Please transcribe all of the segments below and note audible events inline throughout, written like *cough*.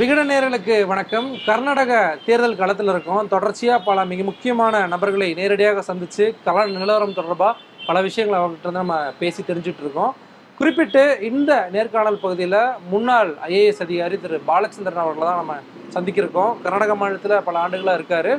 விகட நேரலுக்கு வணக்கம். கர்நாடக தேர்தல் களத்தில் இருக்கோம். தொடர்ச்சியாக பல மிக முக்கியமான நபர்களை நேரடியாக சந்தித்து கள நிலவரம் தொடர்பாக பல விஷயங்களை அவர்கிட்ட நம்ம பேசி தெரிஞ்சுட்டு இருக்கோம். குறிப்பிட்டு இந்த நேர்காணல் பகுதியில் முன்னாள் ஐஏஎஸ் அதிகாரி திரு பாலச்சந்திரன் அவர்களை தான் நம்ம சந்திக்கிருக்கோம். கர்நாடக மாநிலத்தில் பல ஆண்டுகளாக இருக்கார்.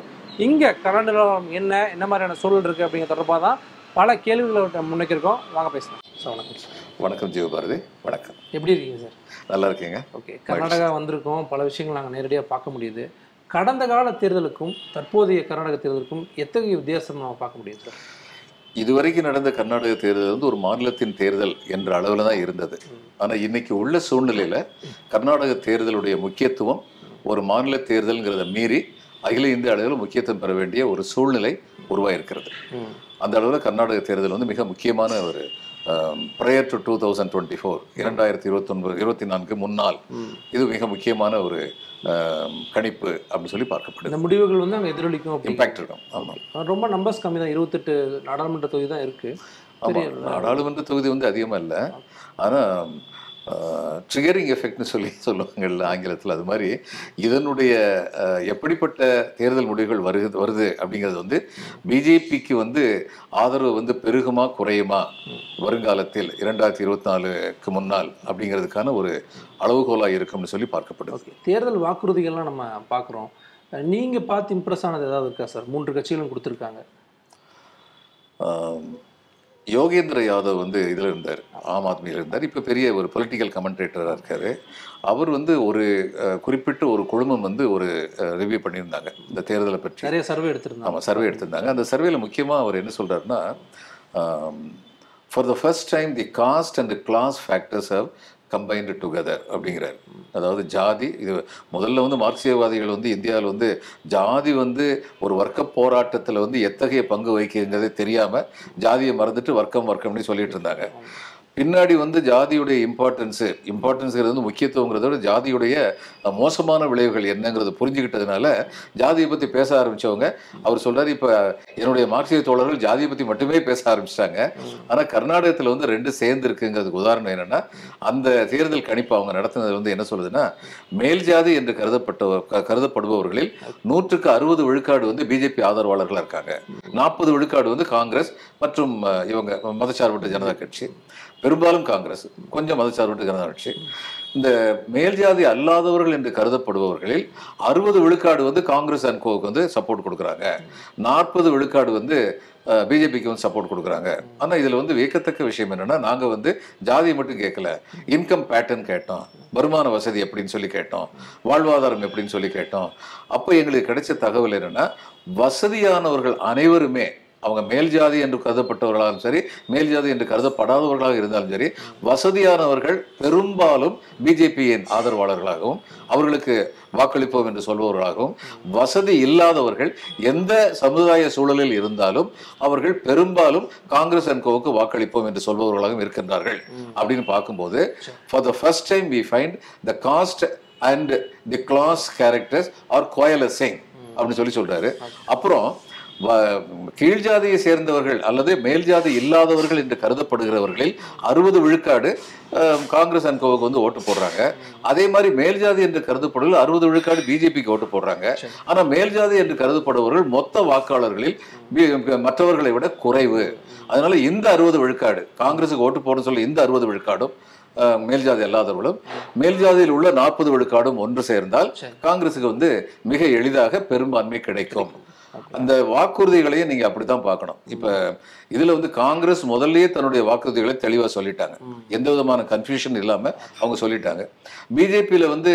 இங்கே கள நிலவரம் என்ன என்ன மாதிரியான சூழல் இருக்குது அப்படிங்கிற தொடர்பாக தான் பல கேள்விகளை அவர்கிட்ட முன்வைக்கிருக்கோம். வாங்க பேசலாம். சார் வணக்கம் சார் வணக்கம் ஜீவபாரதி. வணக்கம். எப்படி இருக்கீங்க சார்? நல்லா இருக்கீங்க. ஓகே கர்நாடகா வந்திருக்கோம். பல விஷயங்கள் நாங்கள் நேரடியாக பார்க்க முடியுது. கடந்த கால தேர்தலுக்கும் தற்போதைய கர்நாடக தேர்தலுக்கும் எத்தகைய வித்தியாசம் நம்ம பார்க்க முடியுது சார்? இதுவரைக்கும் நடந்த கர்நாடக தேர்தல் வந்து ஒரு மாநிலத்தின் தேர்தல் என்ற அளவில் தான் இருந்தது. ஆனால் இன்னைக்கு உள்ள சூழ்நிலையில் கர்நாடக தேர்தலுடைய முக்கியத்துவம் ஒரு மாநில தேர்தல்ங்கிறத மீறி அகில இந்திய அளவில் முக்கியத்துவம் பெற வேண்டிய ஒரு சூழ்நிலை உருவாயிருக்கிறது. அந்த அளவில் கர்நாடக தேர்தல் வந்து மிக முக்கியமான ஒரு prayer to two thousand twenty four இரண்டாயிரத்தி இருபத்தொன்பது இருபத்தி நான்கு முன்னால். இது மிக முக்கியமான ஒரு ஆம், கணிப்பு அப்படின்னு சொல்லி பார்க்கப்படுது. இந்த முடிவுகள் வந்து அங்கே எதிரொலிக்கும் இம்பாக்ட் இருக்கும் ஆமாம் ரொம்ப நம்பர்ஸ் கம்மி தான் இருபத்தெட்டு நாடாளுமன்ற தொகுதி தான் இருக்கு. பெரிய ஆமாம் நாடாளுமன்ற தொகுதி வந்து அதிகமாக இல்லை. ஆனால் ட்ரிகரிங் எஃபெக்ட்னு சொல்லி சொல்லுவாங்கல்ல ஆங்கிலத்தில். அது மாதிரி இதனுடைய எப்படிப்பட்ட தேர்தல் முடிவுகள் வருது வருது அப்படிங்கிறது வந்து பிஜேபிக்கு வந்து ஆதரவு வந்து பெருகுமா குறையுமா? வருங்காலத்தில் இரண்டாயிரத்தி இருபத்தி நாலுக்கு முன்னால் அப்படிங்கிறதுக்கான ஒரு அளவுகோலாக இருக்கும்னு சொல்லி பார்க்கப்படுது. தேர்தல் வாக்குறுதிகள்லாம் நம்ம பார்க்குறோம். நீங்கள் பார்த்து இம்ப்ரெஸ் ஆனது ஏதாவது இருக்கா சார்? மூன்று கட்சிகளும் கொடுத்துருக்காங்க. யோகேந்திர யாதவ் வந்து இதில் இருந்தார் ஆம் ஆத்மியில் இருந்தார். இப்போ பெரிய ஒரு பொலிட்டிக்கல் கமெண்டேட்டராக இருக்கார். அவர் வந்து ஒரு குறிப்பிட்ட ஒரு குழுமம் வந்து ஒரு ரிவ்யூ பண்ணியிருந்தாங்க. இந்த தேர்தலை பற்றி. நிறைய சர்வே எடுத்திருந்தாங்க. ஆமாம் சர்வே எடுத்திருந்தாங்க. அந்த சர்வேல முக்கியமாக அவர் என்ன சொல்கிறாருன்னா for the first time the caste and class factors have combined together அப்படிங்கிறார். அதாவது ஜாதி இது முதல்ல வந்து மார்க்சியவாதிகள் வந்து இந்தியாவில் வந்து ஜாதி வந்து ஒரு வர்க்க போராட்டத்தில் வந்து எத்தகைய பங்கு வகிக்குங்கிறதே தெரியாமல் ஜாதியை மறந்துட்டு வர்க்கம் வர்க்கம்னு சொல்லிட்டு இருந்தாங்க. பின்னாடி வந்து ஜாதியுடைய இம்பார்ட்டன்ஸு இம்பார்ட்டன்ஸுங்கிறது வந்து முக்கியத்துவங்கிறத விட ஜாதியுடைய மோசமான விளைவுகள் என்னங்கிறத புரிஞ்சுக்கிட்டதுனால ஜாதியை பற்றி பேச ஆரம்பிச்சவங்க அவர் சொல்கிறார் இப்போ என்னுடைய மார்க்சிய தோழர்கள் ஜாதியை பற்றி மட்டுமே பேச ஆரம்பிச்சிட்டாங்க. ஆனால் கர்நாடகத்தில் வந்து ரெண்டு சேர்ந்து இருக்குங்கிறதுக்கு உதாரணம் என்னன்னா அந்த தேர்தல் கணிப்பு அவங்க நடத்தினது வந்து என்ன சொல்லுதுன்னா மேல் ஜாதி என்று கருதப்பட்ட கருதப்படுபவர்களில் நூற்றுக்கு அறுபது விழுக்காடு வந்து பிஜேபி ஆதரவாளர்களாக இருக்காங்க. நாற்பது விழுக்காடு வந்து காங்கிரஸ் மற்றும் இவங்க மதச்சார்பற்ற ஜனதா கட்சி. பெரும்பாலும் காங்கிரஸ் கொஞ்சம் மதச்சார்பற்ற ஜனதா கட்சி. இந்த மேல் ஜாதி அல்லாதவர்கள் என்று கருதப்படுபவர்களில் அறுபது விழுக்காடு வந்து காங்கிரஸ் அண்ட் கோவுக்கு வந்து சப்போர்ட் கொடுக்குறாங்க. நாற்பது விழுக்காடு வந்து பிஜேபிக்கு வந்து சப்போர்ட் கொடுக்குறாங்க. ஆனால் இதில் வந்து வியக்கத்தக்க விஷயம் என்னென்னா நாங்கள் வந்து ஜாதியை மட்டும் கேட்கல. இன்கம் பேட்டர்ன் கேட்டோம். வருமான வசதி எப்படின்னு சொல்லி கேட்டோம். வாழ்வாதாரம் எப்படின்னு சொல்லி கேட்டோம். அப்போ எங்களுக்கு கிடைச்ச தகவல் என்னென்னா வசதியானவர்கள் அனைவருமே அவங்க மேல் ஜாதி என்று கருதப்பட்டவர்களாலும் சரி மேல் ஜாதி என்று கருதப்படாதவர்களாக இருந்தாலும் சரி வசதியானவர்கள் பெரும்பாலும் பிஜேபியின் ஆதரவாளர்களாகவும் அவர்களுக்கு வாக்களிப்போம் என்று சொல்பவர்களாகவும் வசதி இல்லாதவர்கள் எந்த சமுதாய சூழலில் இருந்தாலும் அவர்கள் பெரும்பாலும் காங்கிரஸ் அண்ட் கோவுக்கு வாக்களிப்போம் என்று சொல்பவர்களாகவும் இருக்கின்றார்கள் அப்படின்னு பார்க்கும்போது for the first time we find the caste and the class characters are coalescing அப்படின்னு சொல்லி சொல்றாரு. அப்புறம் கீழ் ஜாதியை சேர்ந்தவர்கள் அல்லது மேல் ஜாதி இல்லாதவர்கள் என்று கருதப்படுகிறவர்களில் அறுபது விழுக்காடு காங்கிரஸ் அண்ட் கோவுக்கு வந்து ஓட்டு போடுறாங்க. அதே மாதிரி மேல் ஜாதி என்று கருதப்படுவதில் அறுபது விழுக்காடு பிஜேபிக்கு ஓட்டு போடுறாங்க. ஆனா மேல் ஜாதி என்று கருதப்படுபவர்கள் மொத்த வாக்காளர்களில் மற்றவர்களை விட குறைவு. அதனால இந்த அறுபது விழுக்காடு காங்கிரஸுக்கு ஓட்டு போட சொல்லி இந்த அறுபது விழுக்காடும் மேல் ஜாதி அல்லாதவர்களும் மேல் ஜாதியில் உள்ள நாற்பது விழுக்காடும் ஒன்று சேர்ந்தால் சரி. காங்கிரஸுக்கு வந்து மிக எளிதாக பெரும்பான்மை கிடைக்கும். அந்த வாக்குறுதிகளையும் நீங்க அப்படித்தான் பார்க்கணும். இப்ப இதுல வந்து காங்கிரஸ் முதல்லயே தன்னுடைய வாக்குறுதிகளை தெளிவா சொல்லிட்டாங்க. எந்த விதமான கன்ஃபியூஷன் இல்லாம அவங்க சொல்லிட்டாங்க. பிஜேபியில வந்து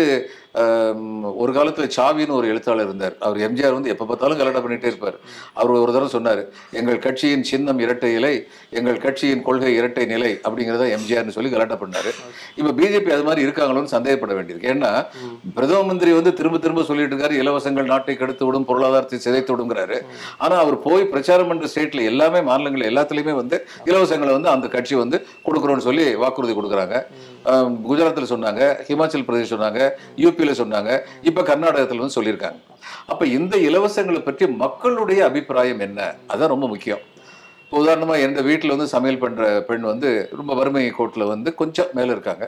ஒரு காலத்தில் சாவின்னு ஒரு எழுத்தாளர் இருந்தார். அவர் எம்ஜிஆர் வந்து எப்போ பார்த்தாலும் கலடா பண்ணிட்டே இருப்பார். அவர் ஒரு தடவை சொன்னார் எங்கள் கட்சியின் சின்னம் இரட்டை இலை எங்கள் கட்சியின் கொள்கை இரட்டை நிலை அப்படிங்கிறத எம்ஜிஆர்னு சொல்லி கலாட்டம் பண்ணார். இப்போ பிஜேபி அது மாதிரி இருக்காங்களோன்னு சந்தேகப்பட வேண்டியிருக்கு. ஏன்னா பிரதம மந்திரி வந்து திரும்ப திரும்ப சொல்லிட்டு இருக்காரு இலவசங்கள் நாட்டை கெடுத்து விடும் பொருளாதாரத்தை சிதைத்து விடுங்கிறாரு. ஆனால் அவர் போய் பிரச்சாரம் பண்ணுற ஸ்டேட்டில் எல்லாமே மாநிலங்கள் எல்லாத்துலேயுமே வந்து இலவசங்களை வந்து அந்த கட்சி வந்து கொடுக்குறோன்னு சொல்லி வாக்குறுதி கொடுக்குறாங்க. குஜராத்தில் சொன்னாங்க ஹிமாச்சல் பிரதேஷ் சொன்னாங்க யூபியில சொன்னாங்க. இப்போ கர்நாடகத்தில் வந்து சொல்லியிருக்காங்க. அப்போ இந்த இலவசங்களை பற்றி மக்களுடைய அபிப்பிராயம் என்ன? அதுதான் ரொம்ப முக்கியம். இப்போ உதாரணமாக எந்த வீட்டில் வந்து சமையல் பண்ணுற பெண் வந்து ரொம்ப வறுமை கோட்டில் வந்து கொஞ்சம் மேலே இருக்காங்க.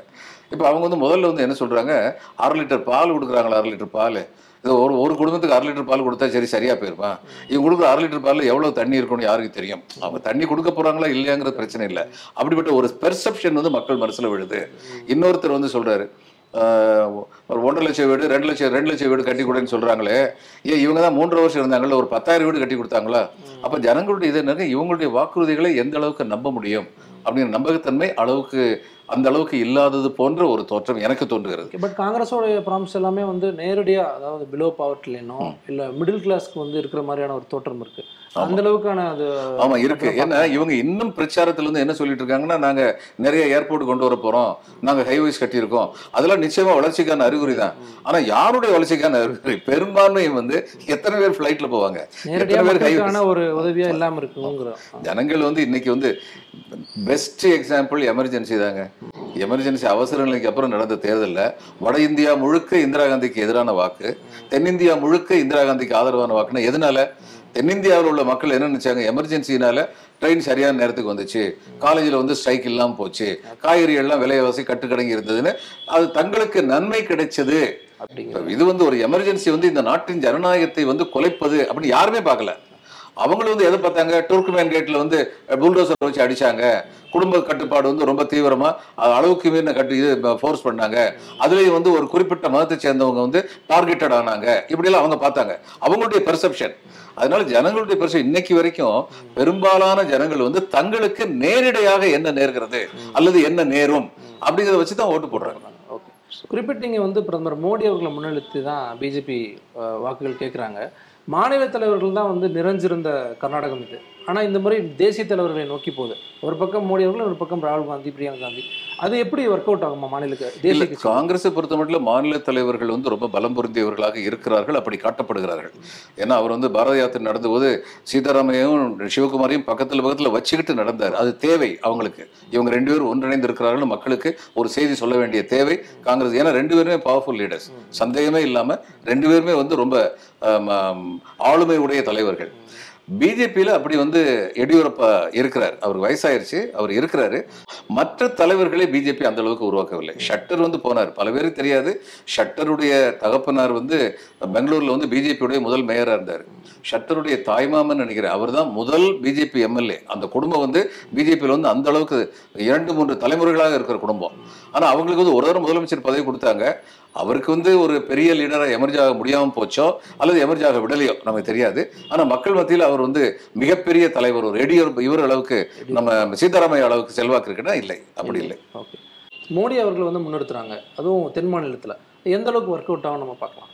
இப்போ அவங்க வந்து முதல்ல வந்து என்ன சொல்கிறாங்க அரை லிட்டர் பால் கொடுக்குறாங்களா அரை லிட்டர் பால். இது ஒரு ஒரு குடும்பத்துக்கு அரை லிட்டர் பால் கொடுத்தா சரி சரியாக போயிருமா? இவங்க கொடுக்குற அரை லிட்டர் பாலில் எவ்வளோ தண்ணி இருக்கும்னு யாருக்கு தெரியும்? அவங்க தண்ணி கொடுக்க போகிறாங்களா இல்லையாங்கிற பிரச்சனை இல்லை. அப்படிப்பட்ட ஒரு பெர்செப்ஷன் வந்து மக்கள் மனசில் விழுது. இன்னொருத்தர் வந்து சொல்கிறாரு ஒரு ஒன்றரை லட்சம் வீடு ரெண்டு லட்சம் ரெண்டு லட்சம் வீடு கட்டி கொடுன்னு சொல்கிறாங்களே ஏன் இவங்க தான் மூன்றரை வருஷம் இருந்தாங்கல்ல ஒரு பத்தாயிரம் வீடு கட்டி கொடுத்தாங்களா? அப்போ ஜனங்களுடைய இது என்னங்க? இவங்களுடைய வாக்குறுதிகளை எந்த அளவுக்கு நம்ப முடியும்? அப்படிங்கிற நம்பகத்தன்மை அளவுக்கு அந்த அளவுக்கு இல்லாதது போன்ற ஒரு தோற்றம் எனக்கு தோன்றுகிறது. பட் காங்கிரஸோட ப்ராமிஸ் எல்லாமே வந்து நேரடியா அதாவது பிலோ பவர்ட்டி லைனோ இல்ல மிடில் கிளாஸ்க்கு வந்து இருக்கிற மாதிரியான ஒரு தோற்றம் இருக்கு. அந்த அளவுக்கான அது ஆமா இருக்கு. ஏன்னா இவங்க இன்னும் பிரச்சாரத்துல இருந்து என்ன சொல்லிட்டு இருக்காங்கன்னா நாங்க நிறைய ஏர்போர்ட் கொண்டு வர போறோம். நாங்க ஹைவேஸ் கட்டியிருக்கோம். அதெல்லாம் நிச்சயமா வளர்ச்சிக்கான அறிகுறி தான் ஆனா யாருடைய வளர்ச்சிக்கான அறிகுறி? பெரும்பான்மை வந்து எத்தனை பேர் ஃபிளைட்ல போவாங்க? எத்தனை பேர் ஒரு உதவியா இல்லாம இருக்குங்கிற ஜனங்கள் வந்து இன்னைக்கு வந்து பெஸ்ட் எக்ஸாம்பிள் எமர்ஜென்சி தாங்க. எமர்ஜென்சி அவசர நிலைக்கு அப்புறம் நடந்த தேர்தல்ல வட இந்தியா முழுக்க இந்திரா காந்திக்கு எதிரான வாக்கு தென்னிந்தியா முழுக்க இந்திரா காந்திக்கு ஆதரவான வாக்குன்னா எதனால? தென்னிந்தியாவில் உள்ள மக்கள் என்ன நினைச்சாங்க? எமர்ஜென்சினால ட்ரெயின் சரியான நேரத்துக்கு வந்துச்சு. காலேஜில் வந்து ஸ்ட்ரைக் இல்லாமல் போச்சு. காய்கறிகள்லாம் விலைவாசி கட்டுக்கடங்கி இருந்ததுன்னு அது தங்களுக்கு நன்மை கிடைச்சது. இது வந்து ஒரு எமர்ஜென்சி வந்து இந்த நாட்டின் ஜனநாயகத்தை வந்து குலைப்பது அப்படின்னு யாருமே பார்க்கல. அவங்களும் வந்து எதை பார்த்தாங்க? டூர்க்குமேன் கேட்ல வந்து புல்டோசர் வச்சு அடிச்சாங்க. குடும்ப கட்டுப்பாடு வந்து ரொம்ப தீவிரமா அளவுக்கு மீறின கட்டு இது ஃபோர்ஸ் பண்ணாங்க. அதுலயும் வந்து ஒரு குறிப்பிட்ட மதத்தை சேர்ந்தவங்க வந்து டார்கெட்டட் ஆனாங்க. இப்படிலாம் அவங்க பார்த்தாங்க. அவங்களுடைய பெர்செப்ஷன் அதனால ஜனங்களுடைய பெருசு இன்னைக்கு வரைக்கும் பெரும்பாலான ஜனங்கள் வந்து தங்களுக்கு நேரிடையாக என்ன நேர்கிறது அல்லது என்ன நேரும் அப்படிங்கிறத வச்சு தான் ஓட்டு போடுறாங்க. ஓகே. வந்து பிரதமர் மோடி அவர்களை முன்னிறுத்தி தான் பிஜேபி வாக்குகள் கேட்குறாங்க மாநில தலைவர்கள் தான் வந்து நிறைஞ்சிருந்த கர்நாடகம் இது. ஆனா இந்த முறை தேசிய தலைவர்களை நோக்கி போகுது. ஒரு பக்கம் மோடி அவர்கள் ஒரு பக்கம் ராகுல் காந்தி பிரியங்கா காந்தி. அது எப்படி ஒர்க் அவுட் ஆகுமா மாநிலக்கு தேசிய காங்கிரஸை பொறுத்த மட்டும் மாநில தலைவர்கள் வந்து ரொம்ப பலம் பொருந்தியவர்களாக இருக்கிறார்கள் அப்படி காட்டப்படுகிறார்கள். ஏன்னா அவர் வந்து பாரத யாத்திரை நடந்தபோது சீதாராமையும் சிவகுமாரையும் பக்கத்துல பக்கத்துல வச்சுக்கிட்டு நடந்தார். அது தேவை அவங்களுக்கு. இவங்க ரெண்டு பேரும் ஒன்றிணைந்து இருக்கிறார்கள் மக்களுக்கு ஒரு செய்தி சொல்ல வேண்டிய தேவை காங்கிரஸ். ஏன்னா ரெண்டு பேருமே பவர்ஃபுல் லீடர்ஸ் சந்தேகமே இல்லாம ரெண்டு பேருமே வந்து ரொம்ப ஆளுமை உடைய தலைவர்கள். பிஜேபியில் அப்படி வந்து எடியூரப்பா இருக்கிறார். அவருக்கு வயசாயிருச்சு அவர் இருக்கிறாரு. மற்ற தலைவர்களே பிஜேபி அந்த அளவுக்கு உருவாக்கவில்லை. ஷட்டர் வந்து போனார். பல பேருக்கு தெரியாது. ஷட்டருடைய தகப்பனார் வந்து பெங்களூர்ல வந்து பிஜேபியுடைய முதல் மேயராக இருந்தார். ஷட்டருடைய தாய்மாமன் நினைக்கிறேன். அவர் தான் முதல் பிஜேபி எம்எல்ஏ. அந்த குடும்பம் வந்து பிஜேபியில் வந்து அந்த அளவுக்கு இரண்டு மூன்று தலைமுறைகளாக இருக்கிற குடும்பம். ஆனால் அவங்களுக்கு வந்து ஒரு தடவை முதலமைச்சர் பதவி கொடுத்தாங்க. அவருக்கு வந்து ஒரு பெரிய லீடராக எமர்ஜாக முடியாமல் போச்சோ அல்லது எமர்ஜாக விடலையோ நமக்கு தெரியாது. ஆனால் மக்கள் மத்தியில் அவர் வந்து மிகப்பெரிய தலைவர் ஒரு எடியூர் இவர் அளவுக்கு நம்ம சீதாராமையா அளவுக்கு செல்வாக்கு இருக்குன்னா இல்லை அப்படி இல்லை. ஓகே. மோடி அவர்கள் வந்து முன்னிறுத்துறாங்க. அதுவும் தென் மாநிலத்துல. எந்த அளவுக்கு ஒர்க் அவுட் ஆகும் நம்ம பார்க்கலாம்.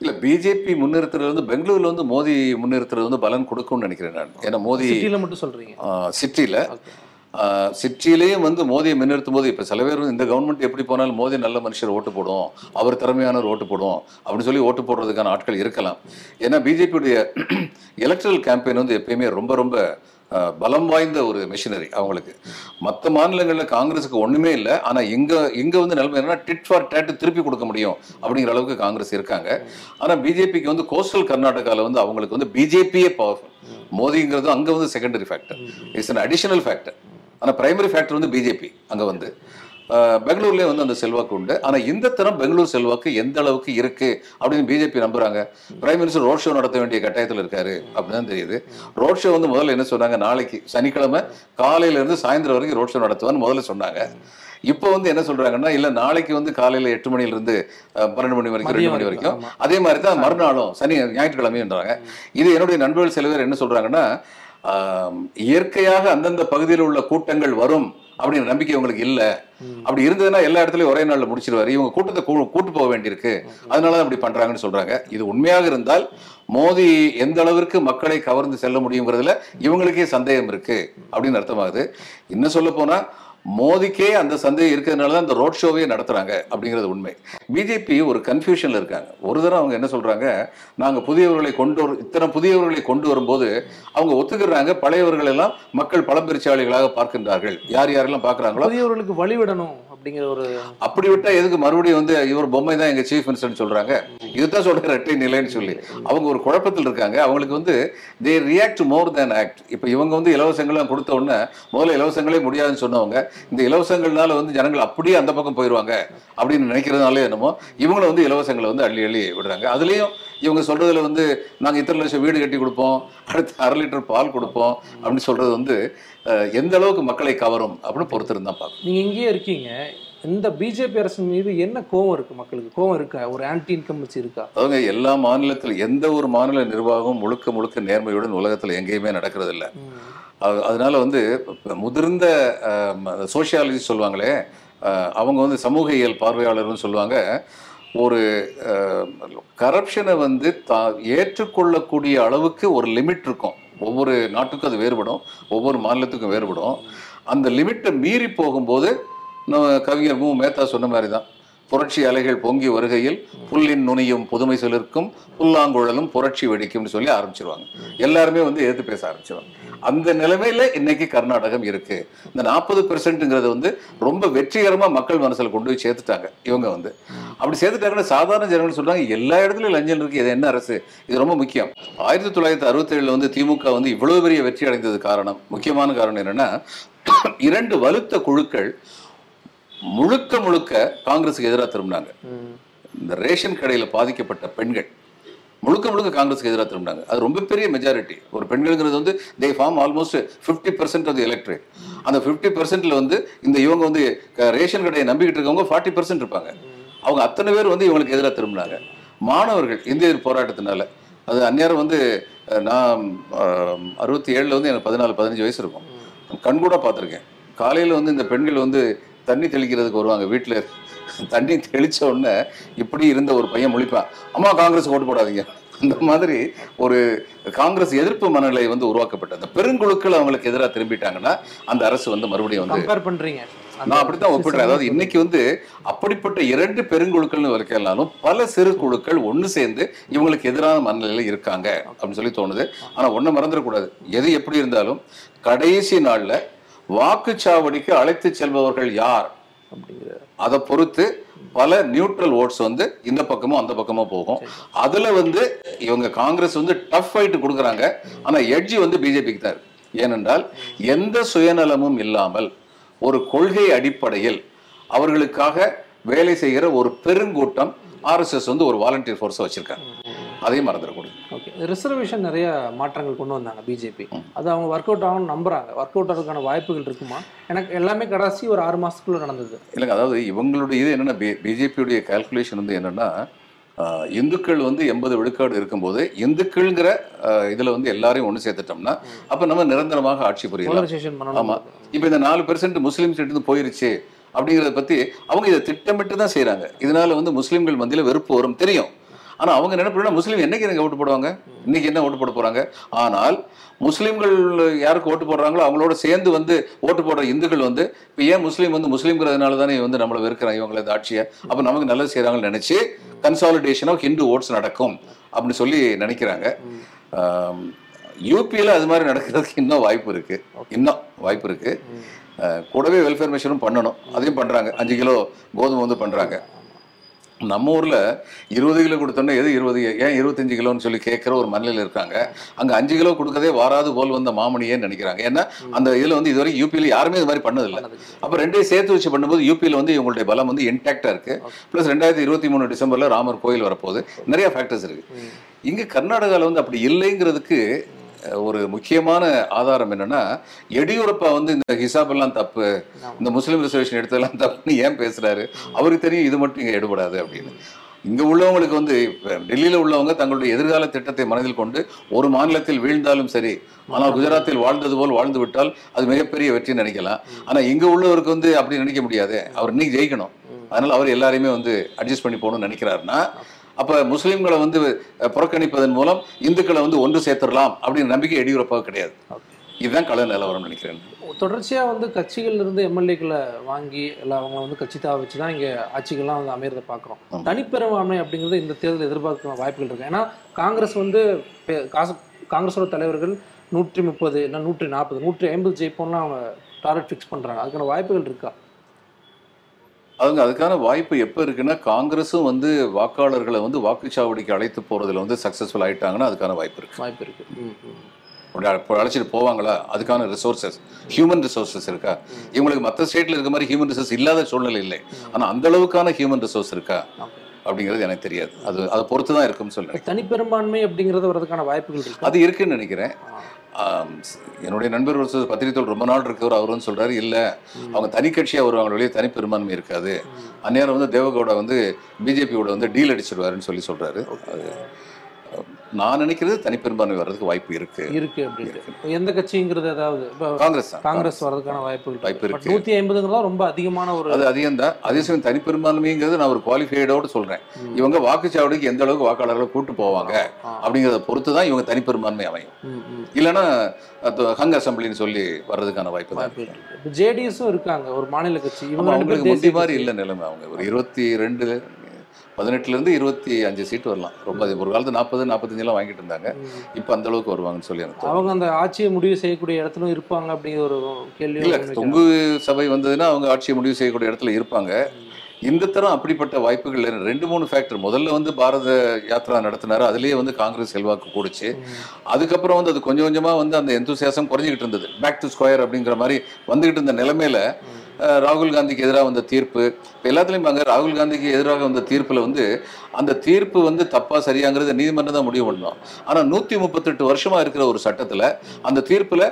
இல்ல பிஜேபி முன்னிறுத்துறது வந்து பெங்களூர்ல வந்து மோடி முன்னிறுத்துறது வந்து பலன் கொடுக்கும்னு நினைக்கிறேன் நான். ஏன்னா மோடி சிட்டில மட்டும் சொல்றீங்க. சிட்டியில் ஓகே. சிட்டிலேயும் வந்து மோதியை முன்னிறுத்தும் போது இப்போ சில பேர் இந்த கவர்மெண்ட் எப்படி போனாலும் மோதி நல்ல மனுஷர் ஓட்டு போடும் அவர் திறமையானவர் ஓட்டு போடும் அப்படின்னு சொல்லி ஓட்டு போடுறதுக்கான ஆட்கள் இருக்கலாம். ஏன்னா பிஜேபியுடைய எலக்ட்ரல் கேம்பெயின் வந்து எப்பயுமே ரொம்ப ரொம்ப பலம் வாய்ந்த ஒரு மிஷினரி அவங்களுக்கு. மற்ற மாநிலங்களில் காங்கிரஸுக்கு ஒன்றுமே இல்லை. ஆனால் இங்கே இங்கே வந்து நிலைமை என்னன்னா டிட் ஃபார் டேட்டு திருப்பி கொடுக்க முடியும் அப்படிங்கிற அளவுக்கு காங்கிரஸ் இருக்காங்க. ஆனால் பிஜேபிக்கு வந்து கோஸ்டல் கர்நாடகாவில் வந்து அவங்களுக்கு வந்து பிஜேபியே பவர்ஃபுல் மோதிங்கிறது அங்கே வந்து secondary factor it's an additional factor ஆனால் பிரைமரி ஃபேக்டர் வந்து பிஜேபி அங்கே வந்து. பெங்களூர்லயே வந்து அந்த செல்வாக்கு உண்டு. ஆனால் இந்த தரம் பெங்களூர் செல்வாக்கு எந்த அளவுக்கு இருக்கு அப்படின்னு பிஜேபி நம்புறாங்க. பிரைம் மினிஸ்டர் ரோட் ஷோ நடத்த வேண்டிய கட்டாயத்தில் இருக்காரு அப்படின்னு தெரியுது. ரோட் ஷோ வந்து முதல்ல என்ன சொன்னாங்க? நாளைக்கு சனிக்கிழமை காலையில இருந்து சாயந்தரம் வரைக்கும் ரோட் ஷோ நடத்துவான்னு முதல்ல சொன்னாங்க. இப்போ வந்து என்ன சொல்றாங்கன்னா இல்ல நாளைக்கு வந்து காலையில எட்டு மணில இருந்து அஹ், பன்னெண்டு மணி வரைக்கும் ரெண்டு மணி வரைக்கும். அதே மாதிரி தான் மறுநாளும் சனி ஞாயிற்றுக்கிழமைன்றாங்க இது என்னுடைய நண்பர்கள் சில பேர் என்ன சொல்றாங்கன்னா இயற்கையாக அந்தந்த பகுதியில் உள்ள கூட்டங்கள் வரும் அப்படிங்கிற நம்பிக்கை உங்களுக்கு இல்ல. அப்படி இருந்ததுன்னா எல்லா இடத்துலயும் ஒரே நாள்ல முடிச்சிருவாரு. இவங்க கூட்டத்தை கூ- கூட்டு போக வேண்டியிருக்கு. அதனால அப்படி பண்றாங்கன்னு சொல்றாங்க. இது உண்மையாக இருந்தால் மோடி எந்த அளவிற்கு மக்களை கவர்ந்து செல்ல முடியுங்கிறதுல இவங்களுக்கே சந்தேகம் இருக்கு. அப்படின்னு அர்த்தமாகுது. இன்னும் சொல்ல போனா மோதிக்கே அந்த சந்தேகம் இருக்கிறதுனால தான் இந்த ரோட் ஷோவே நடத்துகிறாங்க அப்படிங்கிறது உண்மை. பிஜேபி ஒரு கன்ஃபியூஷனில் இருக்காங்க. ஒரு தடவை அவங்க என்ன சொல்கிறாங்க நாங்கள் புதியவர்களை கொண்டு வரும் இத்தனை புதியவர்களை கொண்டு வரும்போது அவங்க ஒத்துக்கிறாங்க. பழையவர்கள் எல்லாம் மக்கள் பழம்பெருச்சாளிகளாக பார்க்கின்றார்கள். யார் யாரெல்லாம் பார்க்குறாங்களோ புதியவர்களுக்கு வழிவிடணும். அப்படிங்கிற ஒரு அப்படி விட்டா எதுக்கு? மறுபடியும் வந்து இவர் பொம்மை தான் எங்க சீஃப் மினிஸ்டர்னு சொல்றாங்க. இதுதான் சொல்ற இரட்டை நிலைன்னு சொல்லி. அவங்க ஒரு குழப்பத்தில் இருக்காங்க. அவங்களுக்கு வந்து தே ரியாக்ட் மோர் தேன் ஆக்ட் இப்போ இவங்க வந்து இலவசங்கள்லாம் கொடுத்த உடனே முதல்ல இலவசங்களே முடியாதுன்னு சொன்னவங்க இந்த இலவசங்கள்னால வந்து ஜனங்கள் அப்படியே அந்த பக்கம் போயிடுவாங்க அப்படின்னு நினைக்கிறதுனால என்னமோ இவங்கள வந்து இலவசங்களை வந்து அள்ளி அள்ளி விடுறாங்க. அதுலயும் இவங்க சொல்றதுல வந்து நாங்க இத்தனை லட்சம் வீடு கட்டி கொடுப்போம் அடுத்து அரை லிட்டர் பால் கொடுப்போம் அப்படின்னு சொல்றது வந்து எந்த அளவுக்கு மக்களை கவரும் அப்படின்னு பொறுத்திருந்து பார்க்கணும். நீங்க இங்கேயே இருக்கீங்க. இந்த பிஜேபி அரசின் மீது என்ன கோவம் இருக்கு மக்களுக்கு? கோவம் இருக்கா? ஒரு ஆன்டி இன்கம்பன்சி இருக்கா? அவங்க எல்லா மாநிலத்தில் எந்த ஒரு மாநில நிர்வாகமும் முழுக்க முழுக்க நேர்மையுடன் உலகத்தில் எங்கேயுமே நடக்கிறது இல்ல அது- அதனால வந்து முதிர்ந்த சோஷியாலஜி சொல்லுவாங்களே அவங்க வந்து சமூகியல் பார்வையாளர்னு சொல்லுவாங்க. ஒரு கரப்ஷனை வந்து தா ஏற்றுக்கொள்ளக்கூடிய அளவுக்கு ஒரு லிமிட் இருக்கும். ஒவ்வொரு நாட்டுக்கும் அது வேறுபடும் ஒவ்வொரு மாநிலத்துக்கும் வேறுபடும். அந்த லிமிட்டை மீறி போகும்போது நம்ம கவிஞர் மு. மேத்தா சொன்ன மாதிரி தான். புரட்சி அலைகள் பொங்கி வருகையில் புல்லின் நுனியும் புதுமை சிலிர்க்கும் புல்லாங்குழலும் புரட்சி வெடிக்கும்னு சொல்லி ஆரம்பிச்சிருவாங்க. எல்லாருமே வந்து எதிர்த்து பேச ஆரம்பிச்சிருவாங்க. அந்த நிலைமையில இன்னைக்கு கர்நாடகம் இருக்கு. இந்த நாற்பது பெர்சென்ட்ங்கிறது வந்து ரொம்ப வெற்றிகரமா மக்கள் மனசுல கொண்டு போய் சேர்த்துட்டாங்க இவங்க வந்து. அப்படி சேர்த்துட்டாங்கன்னா சாதாரண ஜனங்கள் சொல்றாங்க எல்லா இடத்துலயும் லஞ்சம் இருக்கு இது என்ன அரசு? இது ரொம்ப முக்கியம். ஆயிரத்தி தொள்ளாயிரத்தி அறுபத்தி ஏழுல வந்து திமுக வந்து இவ்வளவு பெரிய வெற்றி அடைந்தது காரணம் முக்கியமான காரணம் என்னன்னா இரண்டு வலுத்த குழுக்கள் முழுக்க முழுக்க காங்கிரஸுக்கு எதிராக திரும்பினாங்க. இந்த ரேஷன் கடையில பாதிக்கப்பட்ட பெண்கள் முழுக்க முழுக்க காங்கிரஸுக்கு எதிராக திரும்பினாங்க. அது ரொம்ப பெரிய மெஜாரிட்டி ஒரு பெண்கள்ங்கிறது வந்து they form almost fifty percent of electorate அந்த ஃபிஃப்டி பர்சன்ட்ல வந்து இந்த இவங்க வந்து ரேஷன் கடையை நம்பிக்கிட்டு இருக்கவங்க ஃபார்ட்டி பர்சன்ட் இருப்பாங்க. அவங்க அத்தனை பேர் வந்து இவங்களுக்கு எதிராக திரும்பினாங்க. மாணவர்கள் இந்திய எதிர்ப்பு போராட்டத்தினால அது அந்நேரம் வந்து நான் அறுபத்தி ஏழுல வந்து எனக்கு பதினாலு பதினஞ்சு வயசு இருக்கும். கண்கூட பார்த்துருக்கேன். காலையில் வந்து இந்த பெண்கள் வந்து தண்ணி தெளிக்கிறதுக்கு வருவாங்க வீட்டில் தண்ணி தெளிச்ச உடனே இப்படி இருந்த ஒரு பையன் முழிப்பான். அம்மா காங்கிரஸ் ஓட்டு போடாதீங்க. அந்த மாதிரி ஒரு காங்கிரஸ் எதிர்ப்பு மனநிலை வந்து உருவாக்கப்பட்டது. அந்த பெருங்குழுக்கள் அவங்களுக்கு எதிராக திரும்பிட்டாங்கன்னா அந்த அரசு வந்து மறுபடியும் வந்து பண்றீங்க. நான் அப்படித்தான் ஒப்பிடுறேன். அதாவது இன்னைக்கு வந்து அப்படிப்பட்ட இரண்டு பெருங்குழுக்கள்னு வரைக்கலாலும் பல சிறு குழுக்கள் ஒண்ணு சேர்ந்து இவங்களுக்கு எதிரான மனநிலையில இருக்காங்க அப்படின்னு சொல்லி தோணுது. ஆனா ஒண்ணு மறந்துடக்கூடாது. எது எப்படி இருந்தாலும் கடைசி நாள்ல வாக்குச்சாவடிக்கு அழைத்து செல்பவர்கள் யார் அப்படிங்கிற அதை பொறுத்து பல நியூட்ரல் ஓட்ஸ் வந்து இந்த பக்கமும் அந்த பக்கமும் போகும். அதுல வந்து இவங்க காங்கிரஸ் வந்து டஃப் ஃபைட் கொடுக்குறாங்க. ஆனா எட்ஜி வந்து பிஜேபிக்கு தான் இருக்கு. ஏனென்றால் எந்த சுயநலமும் இல்லாமல் ஒரு கொள்கை அடிப்படையில் அவர்களுக்காக வேலை செய்கிற ஒரு பெருங்கூட்டம் ஆர்எஸ்எஸ் வந்து ஒரு வாலண்டியர் ஃபோர்ஸை வச்சிருக்காங்க. அதையும் மறந்துடக்கூடாது ஓகே ரிசர்வேஷன் நிறைய மாற்றங்கள் கொண்டு வந்தாங்க பிஜேபி அது அவங்க ஒர்க் அவுட் ஆகும்னு நம்புறாங்க. ஒர்க் அவுட் ஆகிறதுக்கான வாய்ப்புகள் இருக்குமா? எனக்கு எல்லாமே கடைசி ஒரு ஆறு மாசத்துக்குள்ள நடந்தது. இல்லைங்க அதாவது இவங்களுடைய இது என்னன்னா பிஜேபியுடைய கால்குலேஷன் வந்து என்னன்னா இந்துக்கள் வந்து எண்பது விழுக்காடு இருக்கும்போது இந்துக்கள்ங்கிற இதுல வந்து எல்லாரையும் ஒன்று சேர்த்துட்டோம்னா அப்ப நம்ம நிரந்தரமாக ஆட்சி புரியலாம். போலரைசேஷன் பண்ணணும். ஆமா. இப்போ இந்த நாலு பெர்சென்ட் முஸ்லீம்ஸ் இருந்து போயிருச்சு அப்படிங்கிறத பத்தி அவங்க இதை திட்டமிட்டு தான் செய்றாங்க. இதனால வந்து முஸ்லீம்கள் மத்தியில வெறுப்பு வரும் தெரியும். ஆனா அவங்க என்ன முஸ்லீம் என்னைக்கு எனக்கு ஓட்டு போடுவாங்க? இன்னைக்கு என்ன ஓட்டு போட போறாங்க? ஆனால் முஸ்லீம்கள் யாருக்கு ஓட்டு போடுறாங்களோ அவங்களோட சேர்ந்து வந்து ஓட்டு போடுற இந்துக்கள் வந்து இப்போ ஏன் முஸ்லீம் வந்து முஸ்லீம்ங்கிறதுனால தானே வந்து நம்மளை வெறுக்கிறாங்க இவங்களை இந்த ஆட்சியை? அப்போ நமக்கு நல்லது செய்கிறாங்கன்னு நினைச்சு கன்சாலிடேஷன் ஆஃப் ஹிந்து ஓட்ஸ் நடக்கும் அப்படின்னு சொல்லி நினைக்கிறாங்க. யூபியில் அது மாதிரி நடக்கிறதுக்கு இன்னும் வாய்ப்பு இருக்கு. இன்னும் வாய்ப்பு இருக்கு. அஹ், கூடவே வெல்ஃபேர் மிஷனும் பண்ணணும். அதையும் பண்றாங்க. அஞ்சு கிலோ கோதுமை வந்து பண்றாங்க. நம்ம ஊர்ல இருபது கிலோ கொடுத்தோன்னா எது இருபது? ஏன் இருபத்தஞ்சு கிலோன்னு சொல்லி கேட்குற ஒரு மனநிலையில் இருக்காங்க. அங்க அஞ்சு கிலோ கொடுக்கதே வாராது போல் வந்த மாமணியேன்னு நினைக்கிறாங்க. ஏன்னா அந்த இதுல வந்து இதுவரை யூபியில் யாருமே இது மாதிரி பண்ணதில்லை. அப்ப ரெண்டையும் சேர்த்து வச்சு பண்ணும்போது யூபியில் வந்து இவங்களுடைய பலம் வந்து இன்டாக்டா இருக்கு. ப்ளஸ் ரெண்டாயிரத்தி இருபத்தி மூணு டிசம்பர்ல ராமர் கோயில் வரப்போகுது. நிறைய ஃபேக்டர்ஸ் இருக்கு. இங்க கர்நாடகாவில் வந்து அப்படி இல்லைங்கிறதுக்கு ஒரு முக்கியமான ஆதாரம் என்னன்னா எடியூரப்பா வந்து இந்த ஹிசாப் எல்லாம் தப்பு இந்த முஸ்லீம் ரிசர்வேஷன் எடுத்ததெல்லாம் தப்புன்னு ஏன் பேசுறாரு? அவருக்கு தெரியும் இது மட்டும் இங்க எடுபடாது அப்படின்னு. இங்க உள்ளவங்களுக்கு வந்து டெல்லியில உள்ளவங்க தங்களுடைய எதிர்கால திட்டத்தை மனதில் கொண்டு ஒரு மாநிலத்தில் வீழ்ந்தாலும் சரி ஆனால் குஜராத்தில் வாழ்ந்தது போல் வாழ்ந்து விட்டால் அது மிகப்பெரிய வெற்றின்னு நினைக்கலாம். ஆனா இங்க உள்ளவருக்கு வந்து அப்படி நினைக்க முடியாது. அவர் இன்னைக்கு ஜெயிக்கணும். அதனால அவர் எல்லாரையுமே வந்து அட்ஜஸ்ட் பண்ணி போகணும்னு நினைக்கிறாருன்னா அப்ப முஸ்லிம்களை வந்து புறக்கணிப்பதன் மூலம் இந்துக்களை வந்து ஒன்று சேர்த்துடலாம் அப்படின்னு நம்பிக்கை எடியூரப்பாவுக்கு கிடையாது. இதுதான் கள நிலவரம் நினைக்கிறேன். தொடர்ச்சியா வந்து கட்சிகள்ல இருந்து எம்எல்ஏக்களை வாங்கி எல்லாம் அவங்க வந்து கட்சி தாவ வச்சு தான் இங்க ஆட்சிகள்லாம் வந்து அமையறதை பார்க்குறோம். தனிப்பெரும்பான்மை அப்படிங்கிறது இந்த தேர்தல் எதிர்பார்க்க வாய்ப்புகள் இருக்கு. ஏன்னா காங்கிரஸ் வந்து காசு காங்கிரஸோட தலைவர்கள் நூற்றி முப்பது இல்லை நூற்றி நாற்பது நூற்றி ஐம்பது ஜெயிப்போம்லாம் அவங்க டார்கெட் ஃபிக்ஸ் பண்றாங்க. அதுக்கான வாய்ப்புகள் இருக்கா? அவங்க அதுக்கான வாய்ப்பு எப்போ இருக்குன்னா காங்கிரஸும் வந்து வாக்காளர்களை வந்து வாக்குச்சாவடிக்கு அழைத்து போறதுல வந்து சக்ஸஸ்ஃபுல் ஆயிட்டாங்கன்னா அதுக்கான வாய்ப்பு இருக்கு. வாய்ப்பு இருக்கு. ம், ம். அப்படி அப்போ அழைச்சிட்டு போவாங்களா? அதுக்கான ரிசோர்சஸ் ஹியூமன் ரிசோர்சஸ் இருக்கா? இவங்களுக்கு மற்ற ஸ்டேட்ல இருக்க மாதிரி ஹியூமன் ரிசோர்ஸ் இல்லாத சூழ்நிலை இல்லை. ஆனா அந்த அளவுக்கான ஹியூமன் ரிசோர்ஸ் இருக்கா. அப்படிங்கிறது எனக்கு தெரியாது. அது அதை பொறுத்து தான் இருக்கும்னு சொல்றேன். தனிப்பெரும்பான்மை அப்படிங்கிறது வரதுக்கான வாய்ப்புகள் இருக்கு. அது இருக்குன்னு நினைக்கிறேன். என்னுடைய நண்பர் ஒரு பத்திரிகைத்தோல் ரொம்ப நாள் இருக்கவர் அவர் வந்து சொல்றாரு இல்ல. அவங்க தனி கட்சியா வருவாங்க வெளியே தனி பெரும்பான்மை இருக்காது அந்நேரம் வந்து தேவகவுடா வந்து பிஜேபியோட வந்து டீல் அடிச்சிருவாருன்னு சொல்லி அஹ், நான் நினைக்கிறது தனிப்பெரும்பான்மை வர்றதுக்கு வாய்ப்பு இருக்கு. இருக்கு அப்படின்ட்டு எந்த கட்சிங்கிறது ஏதாவது காங்கிரஸ் காங்கிரஸ் வர்றதுக்கான வாய்ப்பு பட் இருக்கு. நூத்தி ஐம்பதுங்கிறதா ரொம்ப அதிகமான ஒரு அது அதிகம் தான். அதே சமயம் தனிப்பெரும்பான்மைங்கிறது நான் ஒரு குவாலிஃபைடோட சொல்றேன். இவங்க வாக்குச்சாவடிக்கு எந்த அளவுக்கு வாக்காளர்களை கூட்டு போவாங்க. அப்படிங்கிறத பொறுத்து தான் இவங்க தனிப்பெரும்பான்மை அமையும். இல்லைன்னா ஹங் அசம்பிளின்னு சொல்லி வர்றதுக்கான வாய்ப்பு தான் வாய்ப்பு ஜேடிஎஸும் இருக்காங்க ஒரு மாநில கட்சி. இவங்க மாதிரி. இல்லை நிலைமை அவங்க. ஒரு இருபத்தி ரெண்டு பதினெட்டுல இருந்து இருபத்தி அஞ்சு சீட் வரலாம். ரொம்ப அதிகம். ஒரு காலத்து நாற்பது நாற்பத்தஞ்சு எல்லாம் வாங்கிட்டு இருந்தாங்க. இப்போ அந்த அளவுக்கு வருவாங்கன்னு சொல்லி எனக்கு. அவங்க அந்த ஆட்சியை முடிவு செய்யக்கூடிய இடத்துலும் இருப்பாங்க அப்படிங்கிற ஒரு கேள்வி இல்ல தொங்கு சபை வந்ததுன்னா அவங்க ஆட்சியை முடிவு செய்யக்கூடிய இடத்துல இருப்பாங்க. இந்த தரம் அப்படிப்பட்ட வாய்ப்புகள். ரெண்டு மூணு ஃபேக்டர் முதல்ல வந்து பாரத யாத்ரா நடத்தினாரு. அதுலயே வந்து காங்கிரஸ் செல்வாக்கு கூடுச்சு. அதுக்கப்புறம் வந்து அது கொஞ்சம் கொஞ்சமா வந்து அந்த எந்தூசியாசம் குறைஞ்சிக்கிட்டு இருந்தது. பேக் டு ஸ்கொயர் அப்படிங்கிற மாதிரி வந்துகிட்டு இருந்த நிலைமையில ராகுல் காந்திக்கு எதிராக வந்த தீர்ப்பு இப்போ எல்லாத்துலேயும் பாங்க ராகுல் காந்திக்கு எதிராக வந்த தீர்ப்பில் வந்து அந்த தீர்ப்பு வந்து தப்பா சரியாங்கிறது நீதிமன்றம் தான் முடிவு பண்ணணும் ஆனால் நூற்றி முப்பத்தெட்டு வருஷமா இருக்கிற ஒரு சட்டத்தில் அந்த தீர்ப்பில்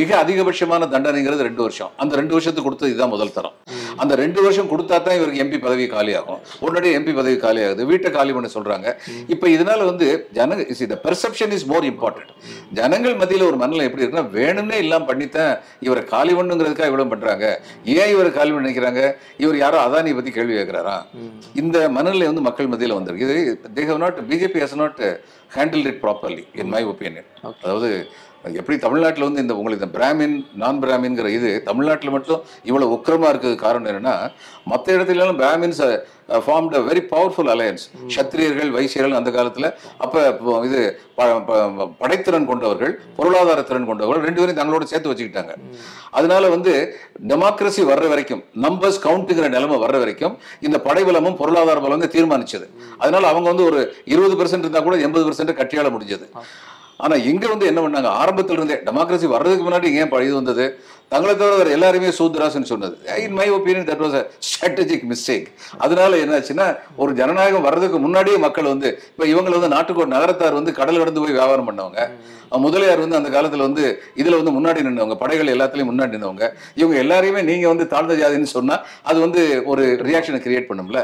மிக அதிகபட்சமான தண்டனைங்கிறது ரெண்டு வருஷம். அந்த ரெண்டு வருஷத்துக்கு கொடுத்தது இதுதான் முதல் தரம். அந்த ரெண்டு வருஷம் கொடுத்தா தான் இவருக்கு எம்பி பதவி காலியாகும். உடனடியே எம்பி பதவி காலியாகுது வீட்டை காலி பண்ண சொல்றாங்க. இப்போ இதனால வந்து ஜனங்க the perception is more important ஜனங்கள் மத்தியில் ஒரு மனநிலை எப்படி இருக்குன்னா வேணும்னே இல்லாம பண்ணித்தான் இவரை காலி பண்ணுங்கிறதுக்காக இவ்வளவு பண்றாங்க. ஏன் இவரை காலி பண்ண நினைக்கிறாங்க? இவர் யாரோ அதானி பத்தி கேள்வி கேட்கிறாரா? இந்த மனநிலை வந்து மக்கள் மத்தியில் வந்திருக்கு. இது they have not BJP has not handle it properly in my opinion. அதாவது எப்படி தமிழ்நாட்டில் வந்து இந்த உங்களுக்கு இந்த பிராமின் நான் பிராமின்ங்கிற இது தமிழ்நாட்டில் மட்டும் இவ்வளோ உக்கிரமா இருக்கிறது காரணம் என்னன்னா மற்ற இடத்துலலாம் Brahmins formed very powerful alliance சத்திரியர்கள் வைசியர்கள் அந்த காலத்தில். அப்போ இது படைத்திறன் கொண்டவர்கள் பொருளாதார திறன் கொண்டவர்கள் ரெண்டு பேரும் தங்களோட சேர்த்து வச்சுக்கிட்டாங்க. அதனால வந்து டெமோக்ரஸி வர்ற வரைக்கும் நம்பர்ஸ் கவுண்ட்டுங்கிற நிலைமை வர்ற வரைக்கும் இந்த படைபலமும் பொருளாதார பலமும் தீர்மானிச்சது. அதனால அவங்க வந்து ஒரு இருபது பெர்சென்ட் இருந்தா கூட எண்பது பெர்சென்ட் கட்டியாள முடிஞ்சது. ஆனா இங்க வந்து என்ன பண்ணாங்க? ஆரம்பத்தில் இருந்தே டெமோக்ரஸி வர்றதுக்கு முன்னாடி ஏன் ப- இது வந்தது? தங்களை தவிர வேற எல்லாருமே சூத்ராஸ்னு சொன்னது. In my opinion that was a strategic mistake அதனால என்னாச்சுன்னா ஒரு ஜனநாயகம் வர்றதுக்கு முன்னாடியே மக்கள் வந்து இப்போ இவங்களை வந்து நாட்டுக்கோட நகரத்தார் வந்து கடல் கடந்து போய் வியாபாரம் பண்ணவங்க. முதலியார் வந்து அந்த காலத்துல வந்து இதுல வந்து முன்னாடி நின்றவங்க படைகள் எல்லாத்துலயும் முன்னாடி நின்றவங்க இவங்க எல்லாரையுமே நீங்க வந்து தாழ்ந்த ஜாதின்னு சொன்னா அது வந்து ஒரு ரியாக்ஷனை கிரியேட் பண்ணும்ல.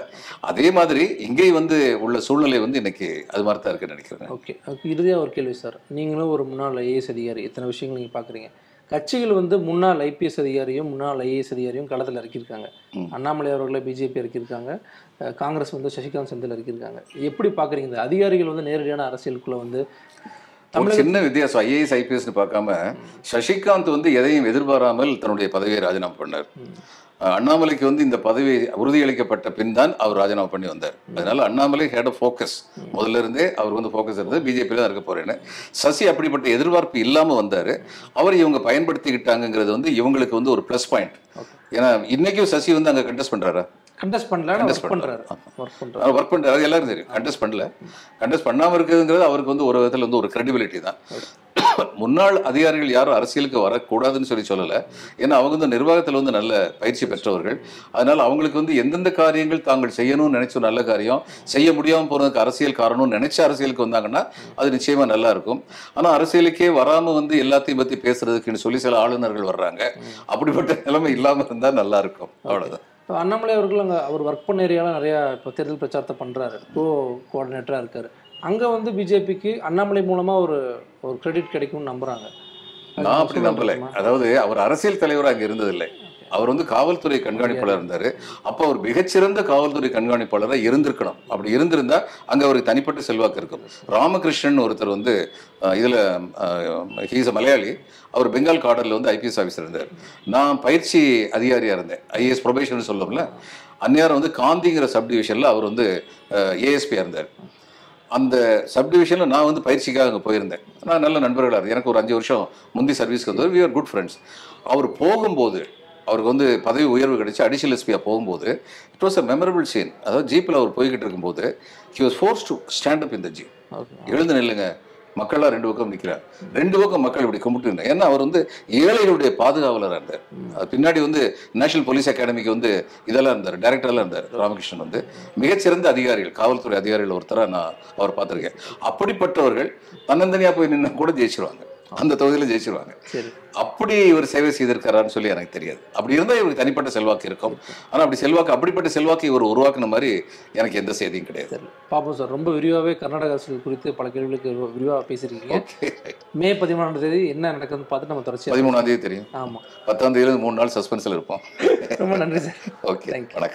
அதே மாதிரி இங்கேயும் வந்து உள்ள சூழ்நிலை வந்து இன்னைக்கு அது மாதிரி தான் இருக்குன்னு நினைக்கிறேன். ஓகே இறுதியாக ஒரு கேள்வி சார் நீங்களும் ஒரு முன்னாள் ஐஏஎஸ் அதிகாரி இத்தனை விஷயங்கள் நீங்கள் பார்க்குறீங்க கட்சிகள் வந்து முன்னாள் ஐபிஎஸ் அதிகாரியும் முன்னாள் ஐஏஎஸ் அதிகாரியும் களத்தில் இறக்கியிருக்காங்க. அண்ணாமலை அவர்களை பிஜேபி இறக்கியிருக்காங்க. காங்கிரஸ் வந்து சசிகாந்த் செந்தில் இறக்கியிருக்காங்க. எப்படி பார்க்குறீங்க இந்த அதிகாரிகள் வந்து நேரடியான அரசியலுக்குள்ள வந்து ஒரு சின்ன வித்தியாசம். ஐஏஎஸ் ஐபிஎஸ்னு பார்க்காம சசிகாந்த் வந்து எதையும் எதிர்பாராமல் தன்னுடைய பதவியை ராஜினாமா பண்ணார். அண்ணாமலைக்கு வந்து இந்த பதவி உறுதியளிக்கப்பட்ட பின் தான் அவர் ராஜினாமா பண்ணி வந்தார். அதனால அண்ணாமலை ஹேட் அ ஃபோக்கஸ் முதல்ல இருந்தே அவர் வந்து ஃபோக்கஸ் இருந்தது பிஜேபியில் தான் இருக்க போறேன்னு. சசி அப்படிப்பட்ட எதிர்பார்ப்பு இல்லாம வந்தாரு. அவர் இவங்க பயன்படுத்திக்கிட்டாங்கங்கிறது வந்து இவங்களுக்கு வந்து ஒரு ப்ளஸ் பாயிண்ட் ஏன்னா இன்னைக்கும் சசி வந்து அங்க கண்டெஸ்ட் பண்றாரா? கண்டெஸ்ட் பண்ணல Contest ஒர்க் பண்ணுறாரு ஒர்க் பண்ணுறாரு பண்ணுறாரு எல்லாரும் தெரியும். கண்டெஸ்ட் பண்ணல. கண்டெஸ்ட் பண்ணாம இருக்குதுங்கிறது அவருக்கு வந்து ஒரு விதத்துல வந்து ஒரு கிரெடிபிலிட்டி தான். முன்னாள் அதிகாரிகள் யாரும் அரசியலுக்கு வரக்கூடாதுன்னு சொல்லி சொல்லல. ஏன்னா அவங்க வந்து நிர்வாகத்துல வந்து நல்ல பயிற்சி பெற்றவர்கள். அதனால அவங்களுக்கு வந்து எந்தெந்த காரியங்கள் தாங்கள் செய்யணும்னு நினைச்ச நல்ல காரியம் செய்ய முடியாம போறதுக்கு அரசியல் காரணம்னு நினைச்ச அரசியலுக்கு வந்தாங்கன்னா அது நிச்சயமா நல்லா இருக்கும். ஆனா அரசியலுக்கே வராம வந்து எல்லாத்தையும் பத்தி பேசுறதுக்குன்னு சொல்லி சில ஆளுநர்கள் வர்றாங்க. அப்படிப்பட்ட நிலைமை இல்லாம இருந்தா நல்லா இருக்கும். அவ்வளவுதான். இப்போ அண்ணாமலை அவர்கள் அங்கே அவர் ஒர்க் பண்ண ஏரியாவில் நிறையா இப்போ தேர்தல் பிரச்சாரத்தை பண்ணுறாரு கோ கோஆர்டினேட்டராக இருக்கார். அங்கே வந்து பிஜேபிக்கு அண்ணாமலை மூலமாக ஒரு ஒரு கிரெடிட் கிடைக்கும்னு நம்புகிறாங்க நான் அப்படி நம்பலை. அதாவது அவர் அரசியல் தலைவராக அங்க இருந்ததில்லை. அவர் வந்து காவல்துறை கண்காணிப்பாளர் இருந்தாரு. அப்போ அவர் மிகச்சிறந்த காவல்துறை கண்காணிப்பாளராக இருந்திருக்கணும். அப்படி இருந்திருந்தா அங்க அவருக்கு தனிப்பட்ட செல்வாக்கு இருக்கும். ராமகிருஷ்ணன் ஒருத்தர் வந்து இதுல ஹீஸ் மலையாளி. அவர் பெங்கால் காடர்ல வந்து ஐபிஎஸ் ஆஃபீஸர் இருந்தார். நான் பயிற்சி அதிகாரியா இருந்தேன். ஐஏஎஸ் ப்ரொபேஷன் சொல்லுவோம்ல. அந்நேரம் வந்து காந்திங்கிற சப் டிவிஷன்ல அவர் வந்து ஏஎஸ்பியா இருந்தார். அந்த சப்டிவிஷனில் நான் வந்து பயிற்சிக்காக அங்கே போயிருந்தேன். நான் நல்ல நண்பர்களாக இருந்தேன். எனக்கு ஒரு அஞ்சு வருஷம் முந்தி சர்வீஸ்க்கு வந்தவர். வி ஆர் குட் ஃப்ரெண்ட்ஸ் அவர் போகும்போது அவருக்கு வந்து பதவி உயர்வு கிடைச்சு அடிஷனல் எஸ்பியாக போகும்போது it was a memorable scene அதாவது ஜீப்பில் அவர் போய்கிட்டு இருக்கும்போது he was forced to stand up இந்த ஜீப் எழுந்து நில்லுங்க. மக்கள்லாம் ரெண்டு பக்கம் நிற்கிறார் ரெண்டு பக்கம் மக்கள் இப்படி கும்பிட்டு ஏன்னா அவர் வந்து ஏழைகளுடைய பாதுகாவலராக இருந்தார். அது பின்னாடி வந்து நேஷனல் போலீஸ் அகாடமிக்கு வந்து இதெல்லாம் இருந்தார் டைரக்டர்லாம் இருந்தார் ராமகிருஷ்ணன் வந்து. மிகச்சிறந்த அதிகாரிகள் காவல்துறை அதிகாரிகள் ஒருத்தராக நான் அவர் பார்த்துருக்கேன். அப்படிப்பட்டவர்கள் தன்னந்தனியாக போய் நின்று கூட ஜெயிச்சிருவாங்க. அந்த தொகுதியில் ஜெயிச்சிருவாங்க. சரி. அப்படி இவர் சேவை செய்திருக்காரான்னு சொல்லி எனக்கு தெரியாது. அப்படி இருந்தால் இவருக்கு தனிப்பட்ட செல்வாக்கு இருக்கும். ஆனால் அப்படி செல்வாக்கு அப்படிப்பட்ட செல்வாக்கு இவர் உருவாக்குன மாதிரி எனக்கு எந்த செய்தியும் கிடையாது. சரி. பார்ப்போம் சார் ரொம்ப விரிவாகவே கர்நாடக அரசியல் குறித்து பல கேள்விகளுக்கு விரிவாக பேசியிருக்கீங்க. மே பதிமூணாம் தேதி என்ன நடக்குதுன்னு பார்த்து நம்ம தொடர்ச்சியாக பதிமூணாம் தேதி தெரியும். ஆமாம் பத்தாம் தேதியில மூணு நாள் சஸ்பென்ஸில் இருப்போம். ரொம்ப நன்றி சார். *laughs* ஓகே. வணக்கம்.